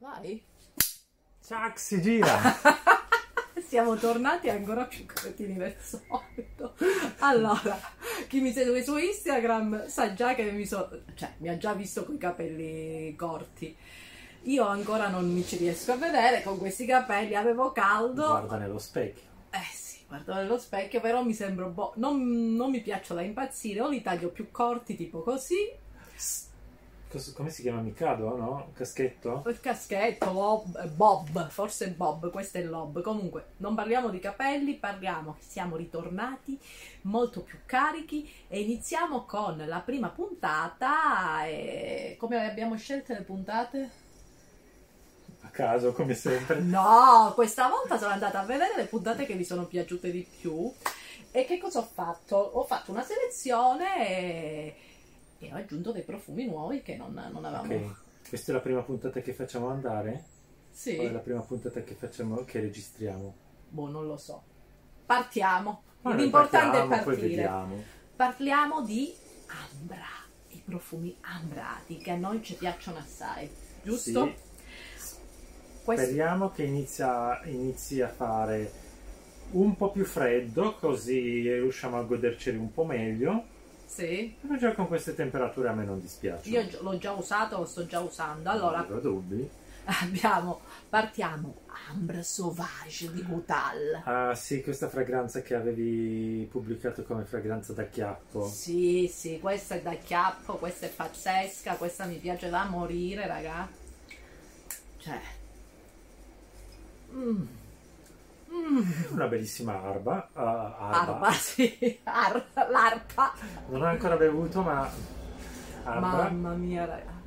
Vai. Ciao, si gira! Siamo tornati ancora più cretini del solito. Allora, chi mi segue su Instagram sa già che mi, so, cioè, mi ha già visto con i capelli corti. Io ancora non mi ci riesco a vedere con questi capelli, avevo caldo. Guarda nello specchio. Eh sì, guardo nello specchio, però mi sembro boh, non, non mi piacciono da impazzire, o li taglio più corti, tipo così, Cos- come si chiama? Mikado, no? Caschetto? il caschetto, Bob, Bob, forse Bob, questo è Lob. Comunque, non parliamo di capelli, parliamo che siamo ritornati molto più carichi e iniziamo con la prima puntata. E... Come abbiamo scelto le puntate? A caso, come sempre. No, questa volta sono andata a vedere le puntate che mi sono piaciute di più. E che cosa ho fatto? Ho fatto una selezione e, e ho aggiunto dei profumi nuovi che non, non avevamo. Ok. Questa è la prima puntata che facciamo andare? Sì. O è la prima puntata che facciamo, che registriamo? Boh, non lo so. Partiamo. Ma L'importante è partiamo, Poi partire. vediamo. Parliamo di ambra, i profumi ambrati che a noi ci piacciono assai, giusto? Sì. Questo- Speriamo che inizia, inizi a fare un po' più freddo, così riusciamo a goderceli un po' meglio. Sì. Però già con queste temperature a me non dispiace. Io l'ho già usato, lo sto già usando. Allora, abbiamo, partiamo. Ambre Sauvage di Utal. Ah sì, questa fragranza che avevi pubblicato come fragranza da chiappo. Sì, sì, questa è da chiappo, questa è pazzesca, questa mi piace da morire, raga. Cioè... Mm. Mm. Una bellissima arba. ah, arba. Arpa, sì, Ar- l'arpa. Non ho ancora bevuto, ma arba. Mamma mia, raga.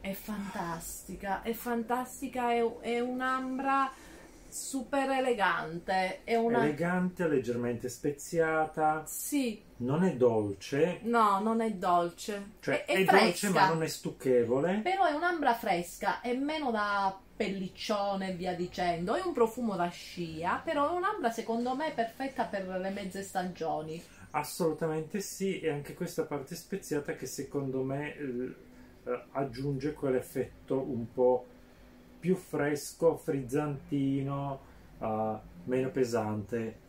È fantastica, è fantastica, è, è un'ambra super elegante. È una... Elegante, leggermente speziata. Sì, Non è dolce. no, non è dolce. Cioè è, è, è dolce ma non è stucchevole. Però è un'ambra fresca, è meno da pelliccione e via dicendo. È un profumo da scia, però è un'ambra secondo me perfetta per le mezze stagioni. Assolutamente sì, e anche questa parte speziata che secondo me eh, aggiunge quell'effetto un po' più fresco, frizzantino, eh, meno pesante.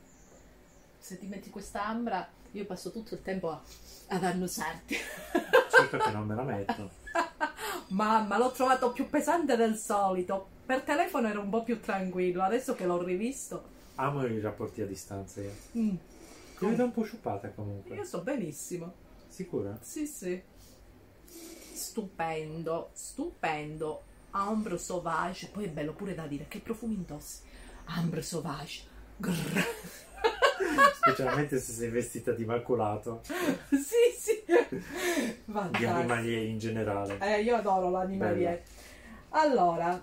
Se ti metti questa ambra, io passo tutto il tempo a- ad annusarti. Certo che non me la metto. Mamma, l'ho trovato più pesante del solito. Per telefono era un po' più tranquillo, adesso che l'ho rivisto. Amo i rapporti a distanza io. mm, Ti vedo un po' sciupata comunque. io so benissimo. Sicura? Sì, sì. Stupendo, stupendo. Ambre Sauvage. Poi è bello pure da dire che profumi indossi. Ambre Sauvage. Grrr. Specialmente se sei vestita di maculato, sì, sì. di animalieri in generale. Eh, io adoro l'animaliere. Allora,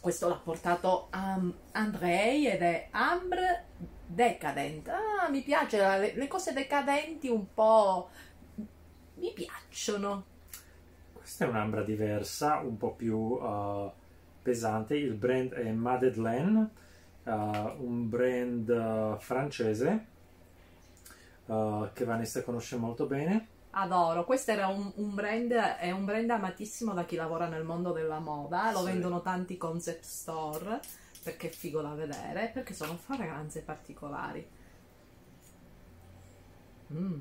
questo l'ha portato um, Andrei ed è Ambre Decadent. Ah, mi piace, le, le cose decadenti un po' mi piacciono. Questa è un'ambra diversa, un po' più eh, pesante. Il brand è Madeleine, eh, un brand eh, francese eh, che Vanessa conosce molto bene. Adoro, questo era un, un brand, è un brand amatissimo da chi lavora nel mondo della moda, lo Sì. vendono tanti concept store perché è figo da vedere, perché sono fragranze particolari. Mm.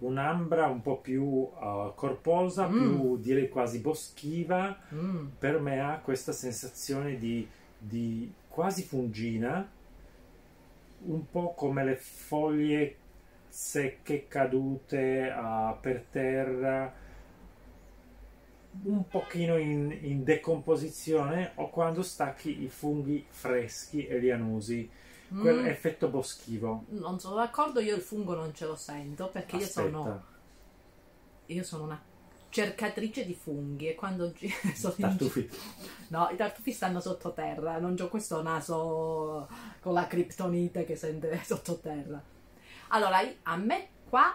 Un'ambra un po' più eh, corposa, Mm. più direi quasi boschiva. Mm. Per me ha questa sensazione di, di quasi fungina, un po' come le foglie secche cadute ah, per terra, un pochino in, in decomposizione o quando stacchi i funghi freschi e li annusi, Mm. quell'effetto boschivo. Non sono d'accordo, io il fungo non ce lo sento perché io Aspetta, sono, io sono una cercatrice di funghi e quando gi- sono in tartufi. No, i tartufi stanno sottoterra, non ho questo naso con la criptonite che sente sottoterra. Allora, a me qua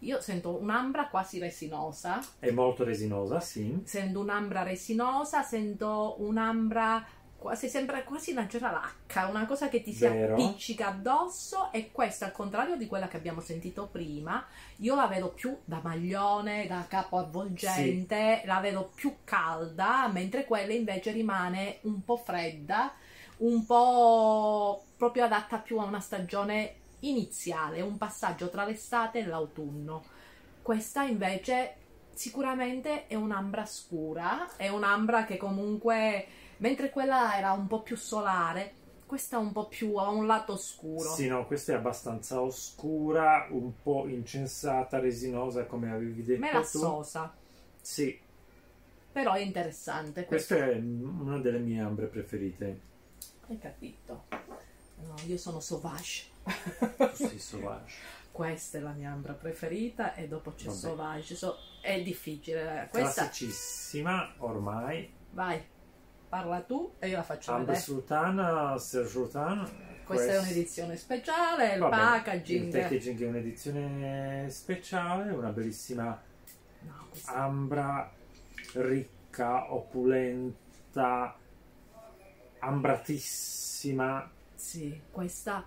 io sento un'ambra quasi resinosa, È molto resinosa, sì. sento un'ambra resinosa, sento un'ambra quasi sembra quasi una geralacca, una cosa che ti si Vero. appiccica addosso e questa al contrario di quella che abbiamo sentito prima, io la vedo più da maglione, da capo avvolgente, la vedo più calda, mentre quella invece rimane un po' fredda, un po' proprio adatta più a una stagione iniziale, un passaggio tra l'estate e l'autunno. Questa invece sicuramente è un'ambra scura, è un'ambra che comunque, mentre quella era un po' più solare, questa un po' più ha un lato scuro. Sì, no, questa è abbastanza oscura, un po' incensata, resinosa, come avevi detto. Melassosa, Sì, però è interessante. questa è una delle mie ambre preferite. Hai capito? No, io sono sauvage. Tu sei sauvage. Questa è la mia ambra preferita e dopo c'è sauvage. So- è difficile. Questa, Classicissima, ormai. vai, parla tu e io la faccio Ambre vedere. Sultana, Ser Sultan. Questa è un'edizione speciale, il Vabbè, packaging. Il packaging è un'edizione speciale, una bellissima No, ambra ricca, opulenta, ambratissima. Sì, questa,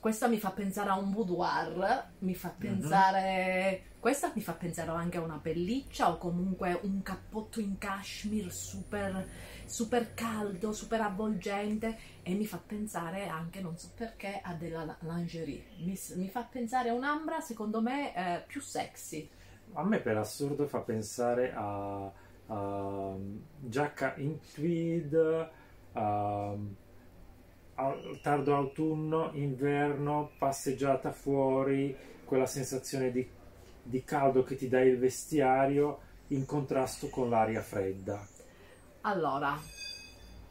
questa mi fa pensare a un boudoir, mi fa Mhm. pensare... Questa mi fa pensare anche a una pelliccia o comunque un cappotto in cashmere super, super caldo, super avvolgente e mi fa pensare anche, non so perché, a della la- lingerie. Mi, mi fa pensare a un'ambra, secondo me, eh, più sexy. A me per assurdo fa pensare a, a giacca in tweed, a, a tardo autunno, inverno, passeggiata fuori, quella sensazione di, di caldo che ti dà il vestiario in contrasto con l'aria fredda. Allora,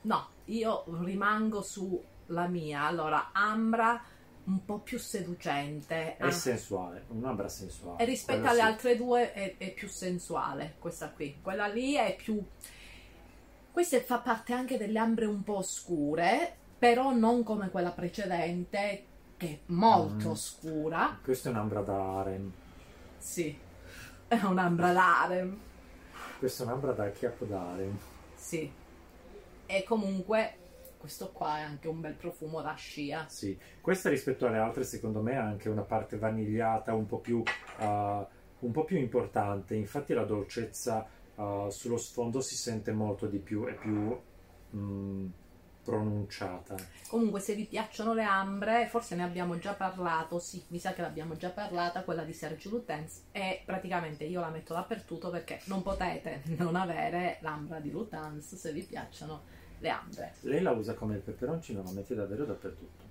no, io rimango sulla mia. Allora, ambra un po' più seducente. È ah, sensuale, un'ambra sensuale. E rispetto quello alle sì. altre due è, è più sensuale, questa qui. Quella lì è più... Questa fa parte anche delle ambre un po' scure, però non come quella precedente, che è molto Mm. scura. Questa è un'ambra da harem. Sì, è un'ambra d'harem. Questa è un'ambra da chiappo da harem. Sì. E comunque questo qua è anche un bel profumo da scia. Sì, questa rispetto alle altre secondo me ha anche una parte vanigliata un po' più, uh, un po' più importante, infatti la dolcezza uh, sullo sfondo si sente molto di più, è più mm, pronunciata. Comunque, se vi piacciono le ambre, forse ne abbiamo già parlato. Sì, mi sa che l'abbiamo già parlata, quella di Sergio Lutens. E praticamente io la metto dappertutto perché non potete non avere l'ambra di Lutens se vi piacciono le ambre. Lei la usa come il peperoncino, la mette davvero dappertutto.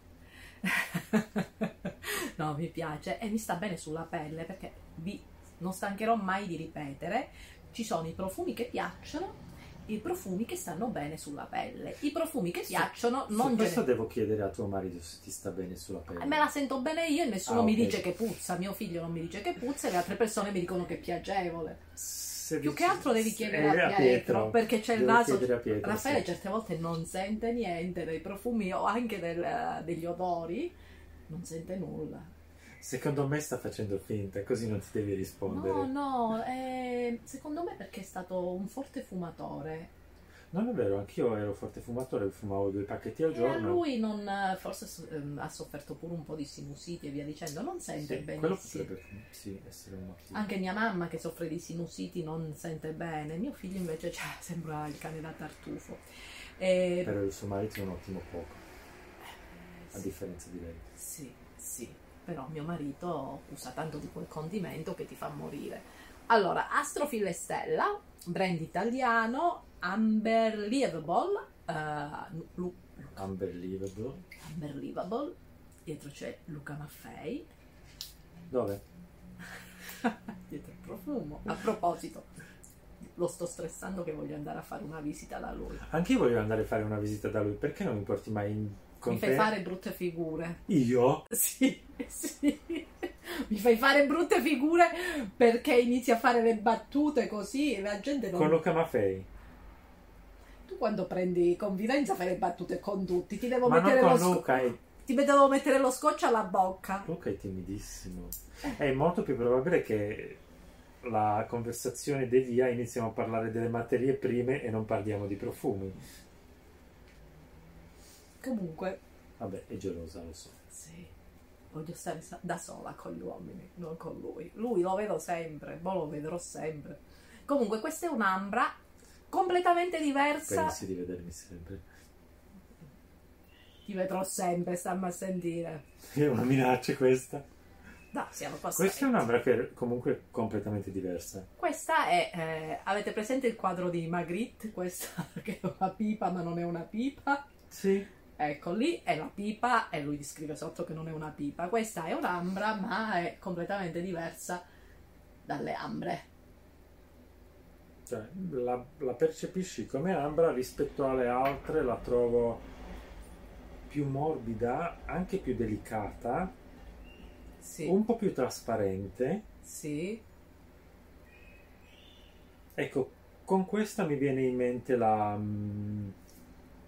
no, mi piace e mi sta bene sulla pelle perché vi non stancherò mai di ripetere. Ci sono i profumi che piacciono. I profumi che stanno bene sulla pelle, i profumi che Su- piacciono Su non questo gene- devo chiedere a tuo marito se ti sta bene sulla pelle. Me la sento bene io e nessuno Ah, mi ok. dice che puzza, mio figlio non mi dice che puzza e le altre persone mi dicono che è piacevole. Se Più dici- che altro devi chiedere eh, a Pietro, perché c'è il naso. Pietro, Raffaele sì. certe volte non sente niente dei profumi o anche del- degli odori, non sente nulla. Secondo me sta facendo finta, così non ti devi rispondere. No, no, eh, secondo me perché è stato un forte fumatore. Non è vero, anch'io ero forte fumatore, fumavo due pacchetti al E giorno. lui non, forse ehm, ha sofferto pure un po' di sinusiti e via dicendo, non sente Sì, quello benissimo. potrebbe sì, essere un motivo. Anche mia mamma che soffre di sinusiti non sente bene, mio figlio invece cioè, sembra il cane da tartufo. E- Però il suo marito è un ottimo cuoco, a sì, differenza di lei. sì, sì, però mio marito usa tanto di quel condimento che ti fa morire. Allora, Astrofil Stella, brand italiano, Unbelievable, eh, Lu- Unbelievable. Unbelievable, dietro c'è Luca Maffei, Dove? dietro il profumo. A proposito, lo sto stressando che voglio andare a fare una visita da lui. Anche io voglio andare a fare una visita da lui, perché non mi porti mai in... con Mi fai te? fare brutte figure. Io? Sì, sì. Mi fai fare brutte figure perché inizi a fare le battute così e la gente non... Con Luca Maffei? Tu quando prendi confidenza fai le battute con tutti, ti devo, Ma non mettere, lo con sco- Luca, è... ti devo mettere lo scotch alla bocca. Luca è timidissimo. È molto più probabile che la conversazione devia iniziamo a parlare delle materie prime e non parliamo di profumi. Comunque, Vabbè, è gelosa, lo so. sì, voglio stare da sola con gli uomini, non con lui. Lui lo vedo sempre, ma lo vedrò sempre. Comunque, questa è un'ambra completamente diversa. Pensi di vedermi sempre. Ti vedrò sempre, stammi a sentire. È una minaccia questa. No, siamo passati. Questa è un'ambra che è comunque completamente diversa. Questa è, eh, avete presente il quadro di Magritte? Questa che è una pipa ma non è una pipa? Sì. Ecco, lì è la pipa e lui descrive sotto che non è una pipa. Questa è un'ambra ma è completamente diversa dalle ambre. Cioè, la, la percepisci come ambra rispetto alle altre, la trovo più morbida, anche più delicata, Sì, un po' più trasparente. sì, Ecco, con questa mi viene in mente la, mm,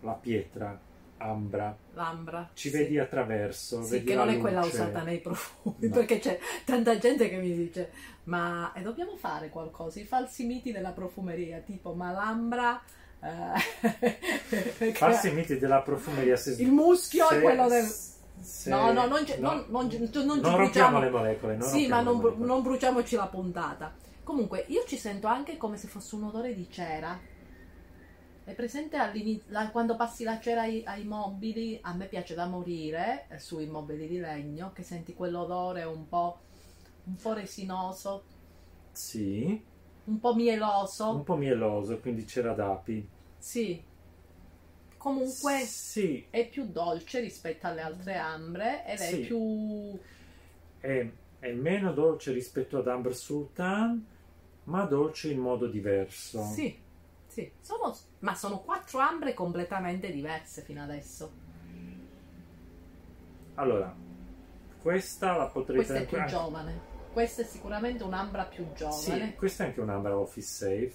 la pietra ambra. l'ambra. Ci sì. vedi attraverso, Sì, vedi che non è quella luce. usata nei profumi, No. perché c'è tanta gente che mi dice, ma e dobbiamo fare qualcosa, i falsi miti della profumeria, tipo, ma l'ambra... eh, Farsi miti della profumeria se il muschio se- è quello del... se- No, no, non, no, non, non, non bruciamo. le molecole. Non sì, ma non, non bruciamoci la puntata. Comunque, io ci sento anche come se fosse un odore di cera. È presente la- quando passi la cera ai, ai mobili? A me piace da morire, eh, sui mobili di legno, che senti quell'odore un po', un po' resinoso, Sì, un po' mieloso. un po' mieloso, quindi c'era d'api. Sì. Comunque Sì, è più dolce rispetto alle altre ambre ed è Sì. più... è, è meno dolce rispetto ad Amber Sultan, ma dolce in modo diverso. Sì, sì. Sono, ma sono quattro ambre completamente diverse fino adesso. Allora, questa la potrei Questa è più giovane. Questa è sicuramente un'ambra più Sì, giovane. questa è anche un'ambra Office Safe.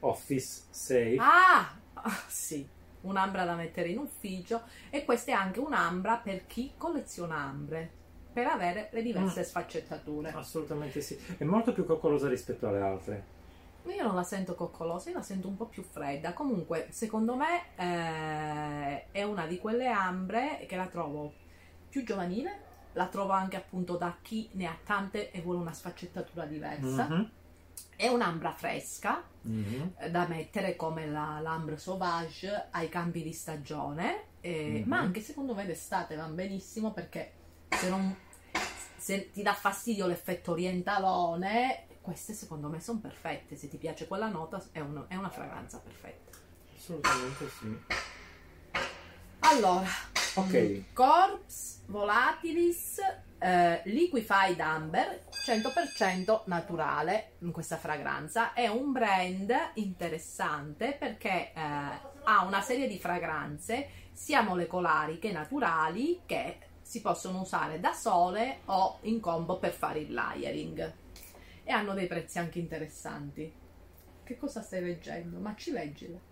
Office Safe. Ah! Ah, sì, un'ambra da mettere in ufficio. E questa è anche un'ambra per chi colleziona ambre, per avere le diverse Mm. sfaccettature. Assolutamente sì. È molto più coccolosa rispetto alle altre. Io non la sento coccolosa, io la sento un po' più fredda. Comunque, secondo me, eh, è una di quelle ambre che la trovo più giovanile. La trovo anche appunto da chi ne ha tante e vuole una sfaccettatura diversa. Mhm, È un'ambra fresca mhm. eh, da mettere come la, l'ambre sauvage ai cambi di stagione, eh, Mhm. ma anche secondo me d'estate va benissimo perché se, non, se ti dà fastidio l'effetto orientalone, queste secondo me sono perfette. Se ti piace quella nota è, un- è una fragranza perfetta. Assolutamente sì. Allora, Ok. Corps Volatilis eh, Liquified Amber 100% naturale in questa fragranza è un brand interessante perché eh, ha una serie di fragranze sia molecolari che naturali che si possono usare da sole o in combo per fare il layering e hanno dei prezzi anche interessanti che cosa stai leggendo? ma ci leggila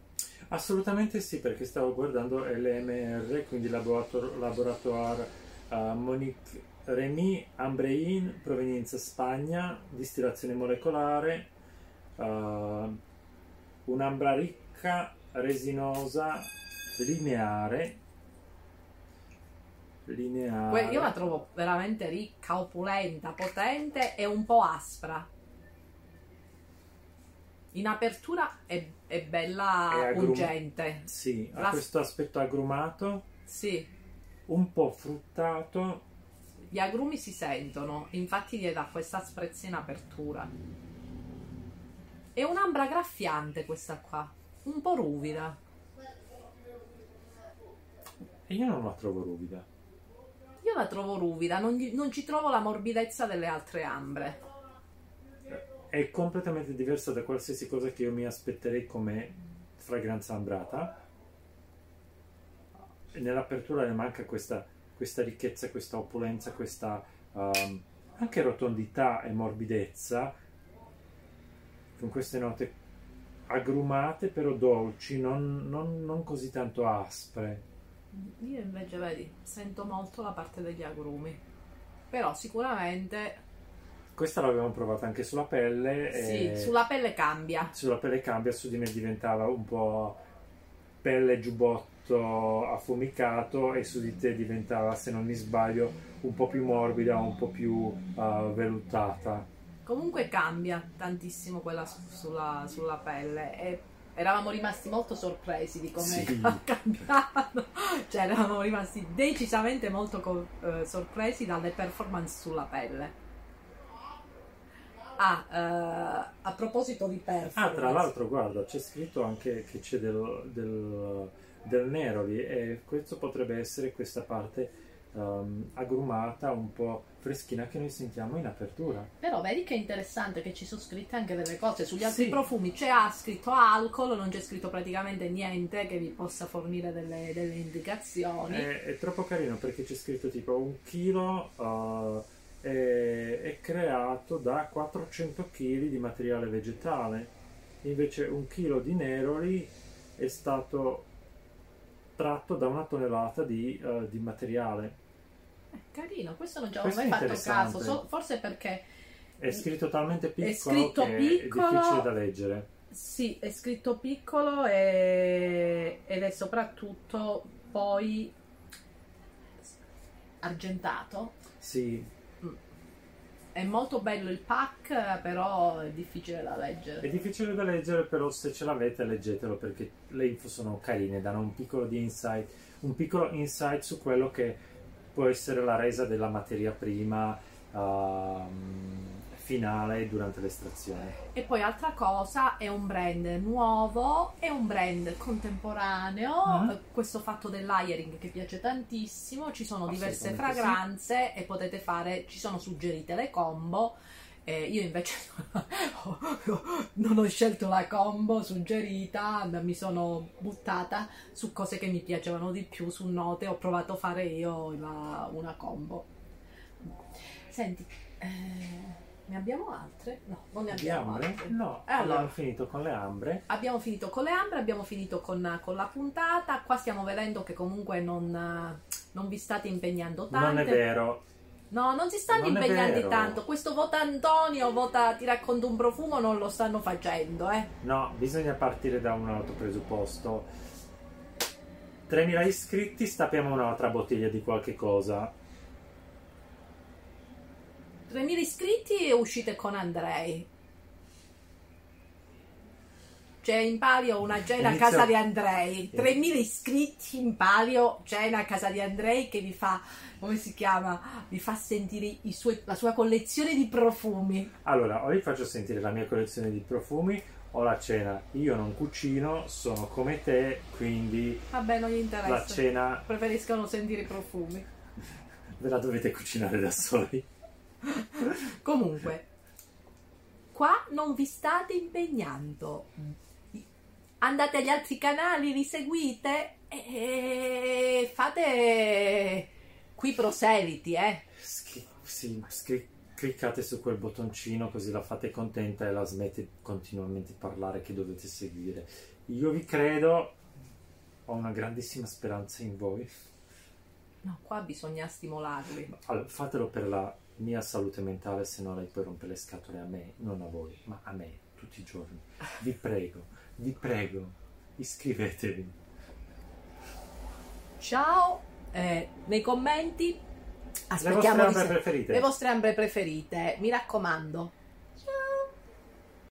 Assolutamente sì, perché stavo guardando LMR, quindi Laboratoire uh, Monique Remy Ambrein, provenienza Spagna, distillazione molecolare, uh, un'ambra ricca, resinosa, lineare. Lineare. Io la trovo veramente ricca, opulenta, potente e un po' aspra. In apertura è, è bella È pungente. Sì, ha La- questo aspetto agrumato, Sì, un po' fruttato, gli agrumi si sentono, infatti gli dà questa asprezza in apertura. È un'ambra graffiante questa qua, un po' ruvida. e io non la trovo ruvida. Io la trovo ruvida, non, non ci trovo la morbidezza delle altre ambre. è completamente diversa da qualsiasi cosa che io mi aspetterei come fragranza ambrata. Nell'apertura le manca questa, questa ricchezza, questa opulenza, questa um, anche rotondità e morbidezza, con queste note agrumate però dolci, non, non- non così tanto aspre. Io invece, vedi, sento molto la parte degli agrumi. Però sicuramente Questa l'avevamo provata anche sulla pelle. sì, sulla pelle cambia. sulla pelle cambia, su di me diventava un po' pelle giubbotto affumicato e su di te diventava, se non mi sbaglio, un po' più morbida, un po' più uh, vellutata. Comunque cambia tantissimo quella su- sulla, sulla pelle e eravamo rimasti molto sorpresi di come Sì. cambiavano. Cioè eravamo rimasti decisamente molto eh, sorpresi dalle performance sulla pelle. Ah, eh, a proposito di performance. Ah, tra l'altro, guarda, c'è scritto anche che c'è del, del, del nero lì e questo potrebbe essere questa parte ehm, agrumata, un po' freschina che noi sentiamo in apertura. Però vedi che è interessante che ci sono scritte anche delle cose. Sugli altri Sì. profumi c'è ah, scritto alcol, non c'è scritto praticamente niente che vi possa fornire delle, delle indicazioni. È, è troppo carino perché c'è scritto tipo un chilo eh, è, è creato da 400 kg di materiale vegetale, invece un chilo di neroli è stato tratto da una tonnellata di, eh, di materiale. Carino, questo non ci avevo mai è fatto caso, so- forse perché È scritto talmente piccolo scritto che piccolo. è difficile da leggere. sì, è scritto piccolo e- ed è soprattutto poi argentato. Sì, È molto bello il pack, però è difficile da è leggere. difficile da leggere, però se ce l'avete leggetelo perché le info sono carine, danno un piccolo di insight, un piccolo insight su quello che può essere la resa della materia prima ehm, finale durante l'estrazione. E poi altra cosa, è un brand nuovo, è un brand contemporaneo, Mhm. eh, questo fatto del layering che piace tantissimo, ci sono diverse fragranze e potete fare, ci sono suggerite le combo. Eh, io invece non ho scelto la combo suggerita, mi sono buttata su cose che mi piacevano di più, su note, ho provato a fare io la- una combo. Senti, eh, ne abbiamo altre? No, non ne abbiamo ambre? altre. No, Eh, allora. abbiamo finito con le ambre. Abbiamo finito con le ambre, abbiamo finito con, con la puntata. Qua stiamo vedendo che comunque non, non vi state impegnando tanto. Non è vero, No, non si stanno Non impegnando tanto. Questo vota Antonio, vota ti racconto un profumo, non lo stanno facendo, eh. no, bisogna partire da un altro presupposto. 3.000 iscritti, stappiamo un'altra bottiglia di qualche cosa. 3.000 iscritti e uscite con Andrei. C'è in palio una cena a casa di Andrei. 3.000 iscritti in palio, cena a casa di Andrei che vi fa, come si chiama? Vi fa sentire i suoi- la sua collezione di profumi. Allora, o vi faccio sentire la mia collezione di profumi o la cena. Io non cucino, sono come te, quindi Vabbè, non gli la interessa. cena Preferiscono sentire i profumi. ve la dovete cucinare da soli. Comunque, qua non vi state impegnando. Andate agli altri canali, li seguite e fate qui proseliti, eh. Schi- sì, scri- cliccate su quel bottoncino così la fate contenta e la smette continuamente di parlare che dovete seguire. Io vi credo, ho una grandissima speranza in voi. No, qua bisogna stimolarli. Allora, fatelo per la mia salute mentale, se no lei poi rompe le scatole a me, non a voi, ma a me, tutti i giorni. Vi prego, vi prego, iscrivetevi. Ciao, eh, nei commenti Le vostre aspettiamo ambre preferite? le vostre ambre preferite. Mi raccomando,